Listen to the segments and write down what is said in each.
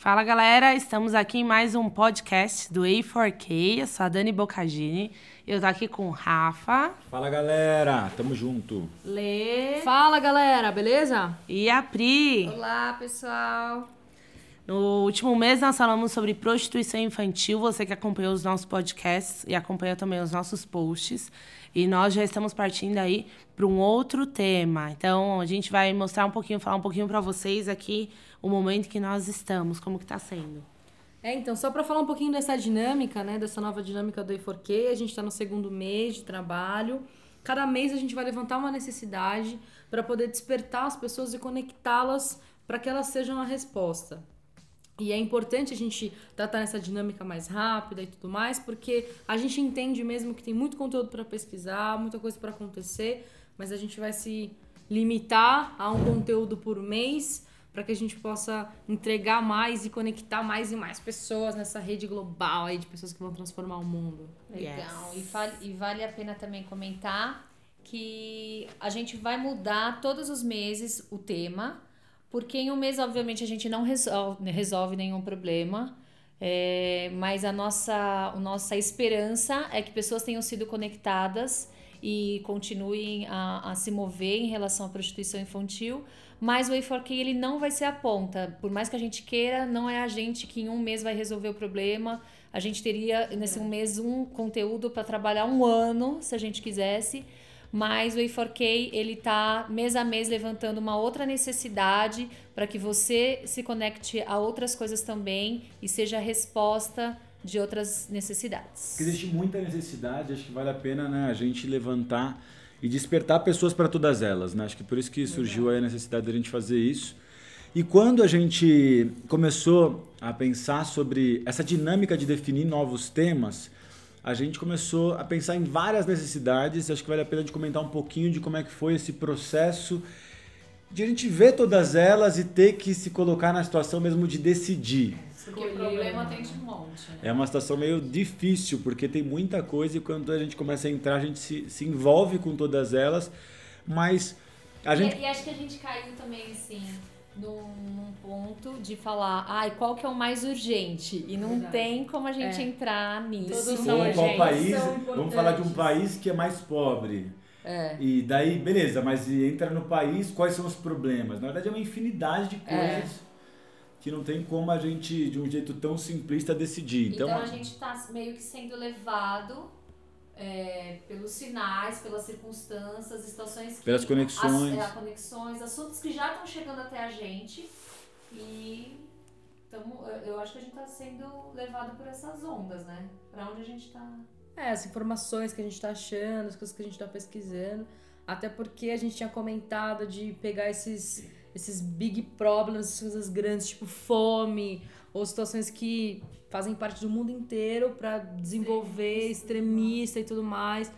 Fala galera, estamos aqui em mais um podcast do A4K. Eu sou a Dani Bocagini. Eu tô aqui com o Rafa. Fala galera, tamo junto. Lê. Fala galera, beleza? E a Pri. Olá pessoal. No último mês nós falamos sobre prostituição infantil. Você que acompanhou os nossos podcasts e acompanha também os nossos posts. E nós já estamos partindo aí para um outro tema. Então a gente vai mostrar um pouquinho, falar um pouquinho para vocês aqui o momento que nós estamos, como que está sendo. É, então, só para falar um pouquinho dessa dinâmica, né, dessa nova dinâmica do E4Q, a gente está no segundo mês de trabalho. Cada mês a gente vai levantar uma necessidade para poder despertar as pessoas e conectá-las para que elas sejam a resposta. E é importante a gente tratar essa dinâmica mais rápida e tudo mais, porque a gente entende mesmo que tem muito conteúdo para pesquisar, muita coisa para acontecer, mas a gente vai se limitar a um conteúdo por mês para que a gente possa entregar mais e conectar mais e mais pessoas nessa rede global aí de pessoas que vão transformar o mundo. Legal. Yes. E, vale, e vale a pena também comentar que a gente vai mudar todos os meses o tema, porque em um mês, obviamente, a gente não resolve, resolve nenhum problema. É, mas a nossa, a nossa esperança é que pessoas tenham sido conectadas e continuem a, a se mover em relação à prostituição infantil, mas o A4K ele não vai ser a ponta. Por mais que a gente queira, não é a gente que em um mês vai resolver o problema. A gente teria nesse um mês um conteúdo para trabalhar um ano, se a gente quisesse. Mas o A4K ele tá mês a mês levantando uma outra necessidade para que você se conecte a outras coisas também e seja a resposta de outras necessidades. Existe muita necessidade, acho que vale a pena né, a gente levantar e despertar pessoas para todas elas. Né? Acho que por isso que surgiu a necessidade da gente fazer isso. E quando a gente começou a pensar sobre essa dinâmica de definir novos temas, a gente começou a pensar em várias necessidades. Acho que vale a pena de comentar um pouquinho de como é que foi esse processo de a gente ver todas elas e ter que se colocar na situação mesmo de decidir. Porque o problema tem de monte. Né? É uma situação meio difícil, porque tem muita coisa e quando a gente começa a entrar, a gente se, se envolve com todas elas, mas a gente... E, e acho que a gente caiu também, assim, num, num, ponto de falar, ai, qual que é o mais urgente? E não Verdade. tem como a gente é. entrar nisso. Todos são qual país, vamos falar de um país que é mais pobre. É. E daí, beleza, mas entra no país, quais são os problemas? Na verdade, é uma infinidade de é. coisas. É que não tem como a gente, de um jeito tão simplista, decidir. Então, então a gente está meio que sendo levado é, pelos sinais, pelas circunstâncias, situações que, pelas conexões, as, é, conexões, assuntos que já estão chegando até a gente e tamo, eu acho que a gente está sendo levado por essas ondas, né? Para onde a gente está? É, as informações que a gente está achando, as coisas que a gente está pesquisando, até porque a gente tinha comentado de pegar esses esses big problems, essas coisas grandes, tipo fome, ou situações que fazem parte do mundo inteiro para desenvolver sim, extremista e tudo mais.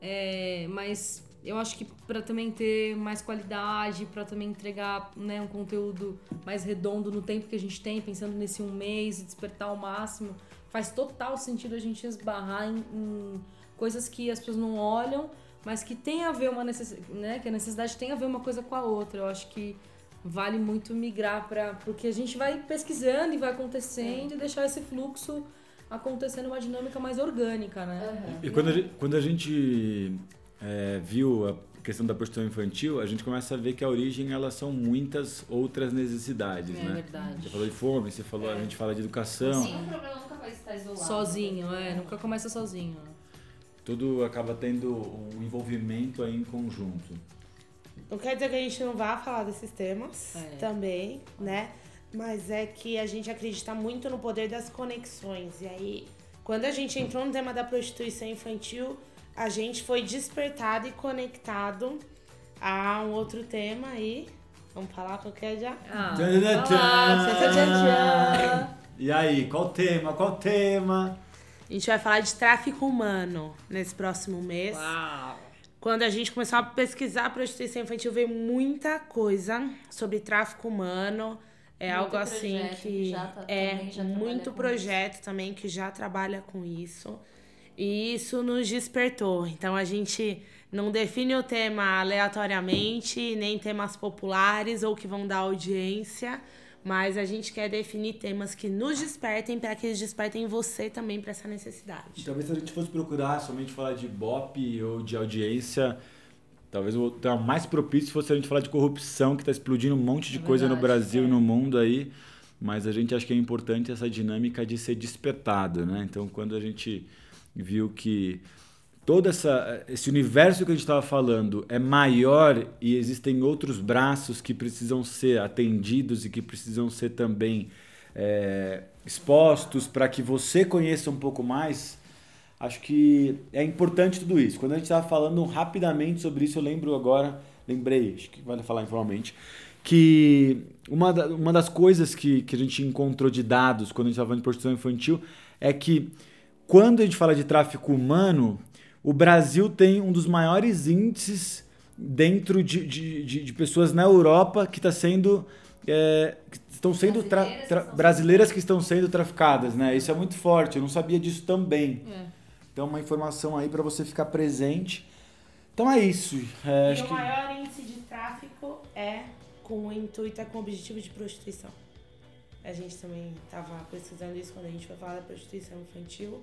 É, mas eu acho que para também ter mais qualidade, para também entregar né, um conteúdo mais redondo no tempo que a gente tem, pensando nesse um mês e despertar ao máximo, faz total sentido a gente esbarrar em, em coisas que as pessoas não olham mas que tem a ver uma necessidade, né? Que a necessidade tem a ver uma coisa com a outra. Eu acho que vale muito migrar para porque a gente vai pesquisando e vai acontecendo é. e deixar esse fluxo acontecendo uma dinâmica mais orgânica, né? Uhum. E quando a gente, quando a gente é, viu a questão da prostituição infantil, a gente começa a ver que a origem elas são muitas outras necessidades, é, né? verdade. Você falou de fome, você falou, é. a gente fala de educação. Sim, o problema nunca vai estar isolado. Sozinho, é, nunca começa sozinho tudo acaba tendo um envolvimento aí em conjunto. Não quer dizer que a gente não vá falar desses temas é. também, né? Mas é que a gente acredita muito no poder das conexões. E aí, quando a gente entrou no tema da prostituição infantil, a gente foi despertado e conectado a um outro tema aí. Vamos falar qualquer já? Ah, e aí, qual tema? Qual tema? A gente vai falar de tráfico humano nesse próximo mês. Uau! Quando a gente começou a pesquisar prostituição infantil, veio muita coisa sobre tráfico humano. É muito algo assim que, tá, é muito projeto também que já trabalha com isso. E isso nos despertou. Então a gente não define o tema aleatoriamente, nem temas populares ou que vão dar audiência, Mas a gente quer definir temas que nos despertem para que eles despertem você também para essa necessidade. E talvez se a gente fosse procurar somente falar de BOP ou de audiência, talvez o tema mais propício fosse a gente falar de corrupção, que está explodindo um monte de é coisa verdade, no Brasil e é. no mundo aí. Mas a gente acha que é importante essa dinâmica de ser despertado, né? Então, quando a gente viu que todo essa, esse universo que a gente estava falando é maior e existem outros braços que precisam ser atendidos e que precisam ser também é, expostos para que você conheça um pouco mais, acho que é importante tudo isso. Quando a gente estava falando rapidamente sobre isso, eu lembro agora, lembrei, acho que vale falar informalmente, que uma, da, uma das coisas que, que a gente encontrou de dados quando a gente estava falando de prostituição infantil é que quando a gente fala de tráfico humano, o Brasil tem um dos maiores índices dentro de, de, de, de pessoas na Europa que está sendo é, que estão sendo brasileiras, tra, tra, brasileiras que estão sendo traficadas, né? Isso é muito forte. Eu não sabia disso também. É. Então, uma informação aí para você ficar presente. Então é isso. É, e o maior índice de tráfico é com o intuito, é com o objetivo de prostituição. A gente também estava pesquisando isso quando a gente foi falar da prostituição infantil.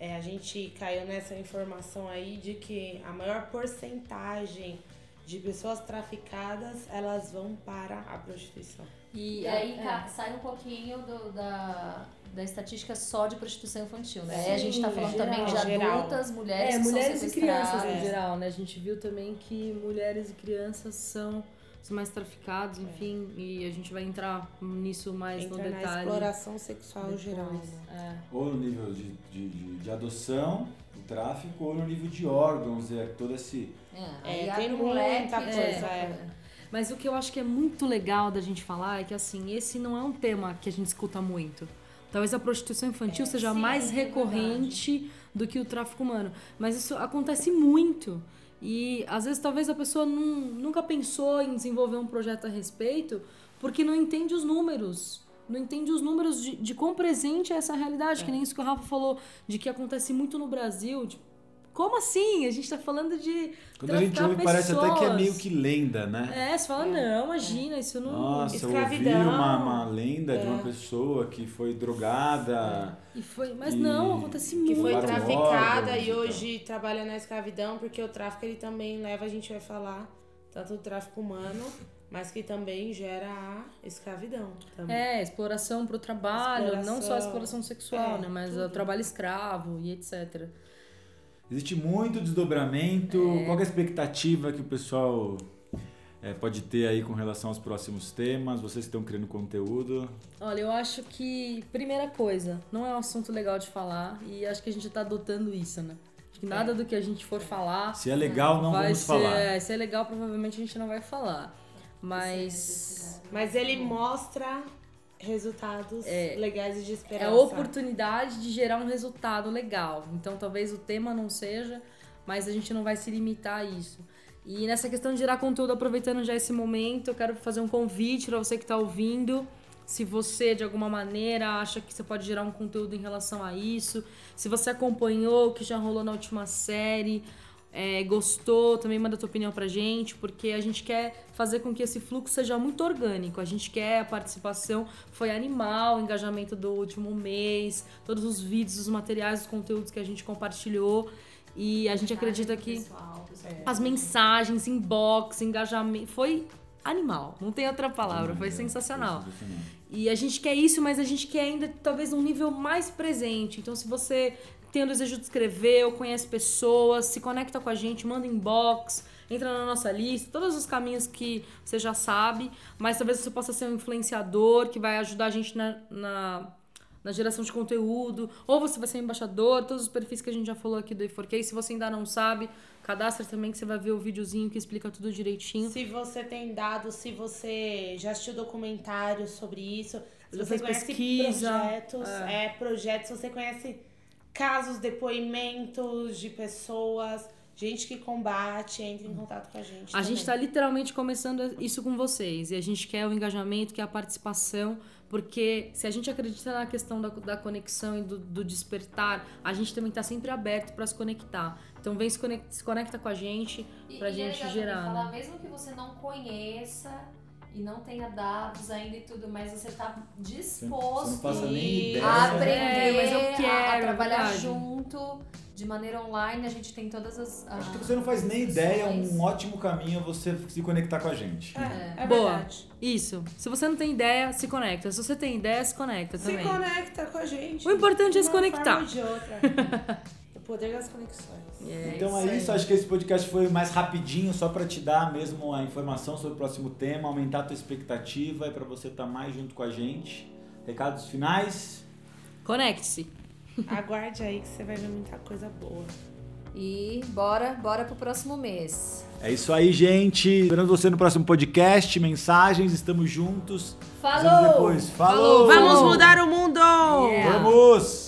É, a gente caiu nessa informação aí de que a maior porcentagem de pessoas traficadas elas vão para a prostituição. E, aí é. sai um pouquinho do, da, da estatística só de prostituição infantil, né? Sim, a gente está falando geral, também de adultas, mulheres é, que mulheres são e crianças em geral, né? A gente viu também que mulheres e crianças são os mais traficados, enfim, é. e a gente vai entrar nisso mais Entra no detalhe. na exploração sexual depois, geral. Né? É. Ou no nível de, de, de, de adoção, o tráfico, ou no nível de órgãos, é todo esse... É, é tem muita coisa, é. é. Mas o que eu acho que é muito legal da gente falar é que, assim, esse não é um tema que a gente escuta muito. Talvez a prostituição infantil é, seja sim, mais recorrente do que o tráfico humano. Mas isso acontece muito. E às vezes talvez a pessoa nunca pensou em desenvolver um projeto a respeito porque não entende os números. Não entende os números de, de quão presente é essa realidade, é. que nem isso que o Rafa falou, de que acontece muito no Brasil. Tipo, como assim? A gente tá falando de. Quando a gente ouve, pessoas. parece até que é meio que lenda, né? É, você fala, é. não, imagina, é. isso não. Nossa, Escravidão. eu ouvi uma, uma lenda é. de uma é. pessoa que foi drogada. E foi, mas e... não, acontece muito. Que foi traficada e hoje trabalha na escravidão, porque o tráfico ele também leva, a gente vai falar, tanto o tráfico humano mas que também gera a escravidão. Também. É, exploração para o trabalho, exploração, não só a exploração sexual, é, né, mas tudo. o trabalho escravo e etc. Existe muito desdobramento. É. Qual é a expectativa que o pessoal é, pode ter aí com relação aos próximos temas? Vocês estão criando conteúdo? Olha, eu acho que, primeira coisa, não é um assunto legal de falar e acho que a gente está adotando isso, né? Acho que nada é. do que a gente for falar. Se é legal, não vamos ser, falar. É, se é legal, provavelmente a gente não vai falar. Mas. Mas ele mostra resultados é, legais e de esperança. É a oportunidade de gerar um resultado legal. Então talvez o tema não seja, mas a gente não vai se limitar a isso. E nessa questão de gerar conteúdo, aproveitando já esse momento, eu quero fazer um convite para você que está ouvindo. Se você, de alguma maneira, acha que você pode gerar um conteúdo em relação a isso, se você acompanhou o que já rolou na última série, é, gostou, também manda tua opinião pra gente, porque a gente quer fazer com que esse fluxo seja muito orgânico. A gente quer a participação, foi animal o engajamento do último mês, todos os vídeos, os materiais, os conteúdos que a gente compartilhou. E a gente acredita que pessoal, as mensagens, inbox, engajamento, foi animal. Não tem outra palavra, foi sensacional. E a gente quer isso, mas a gente quer ainda talvez um nível mais presente. Então, se você tem o desejo de escrever, ou conhece pessoas, se conecta com a gente, manda inbox, entra na nossa lista, todos os caminhos que você já sabe, mas talvez você possa ser um influenciador que vai ajudar a gente na, na, na geração de conteúdo, ou você vai ser um embaixador, todos os perfis que a gente já falou aqui do E4K, se você ainda não sabe, cadastra também que você vai ver o videozinho que explica tudo direitinho. Se você tem dados, se você já assistiu documentários sobre isso, se você conhece pesquisa, projetos, é. é, projetos, você conhece casos, depoimentos de pessoas, gente que combate, entre em contato com a gente. A também. gente está literalmente começando isso com vocês e a gente quer o engajamento, quer a participação, porque se a gente acredita na questão da, da conexão e do, do despertar, a gente também está sempre aberto para se conectar. Então vem se conecta, se conecta com a gente, para a gente é gerar. Falar, né? Mesmo que você não conheça e não tenha dados ainda e tudo, mas você tá disposto Você não passa nem ideia. a aprender, É, mas eu a- a, quero, trabalhar verdade. junto de maneira online. A gente tem todas as. Acho que as você não faz nem ideia, opções. um ótimo caminho é você se conectar com a gente. É, é Boa. verdade. Isso. Se você não tem ideia, se conecta. Se você tem ideia, se conecta Se também. conecta com a gente. O importante é se conectar. forma ou de outra. poder das conexões. É, Então é isso, acho que esse podcast foi mais rapidinho, só para te dar mesmo a informação sobre o próximo tema, aumentar a tua expectativa e para você estar mais junto com a gente. Recados finais? Conecte-se. Aguarde aí que você vai ver muita coisa boa. E bora, bora pro próximo mês. É isso aí, gente. Esperando você no próximo podcast, mensagens, estamos juntos. Falou! Depois. Falou! Vamos mudar o mundo! Yeah. Vamos!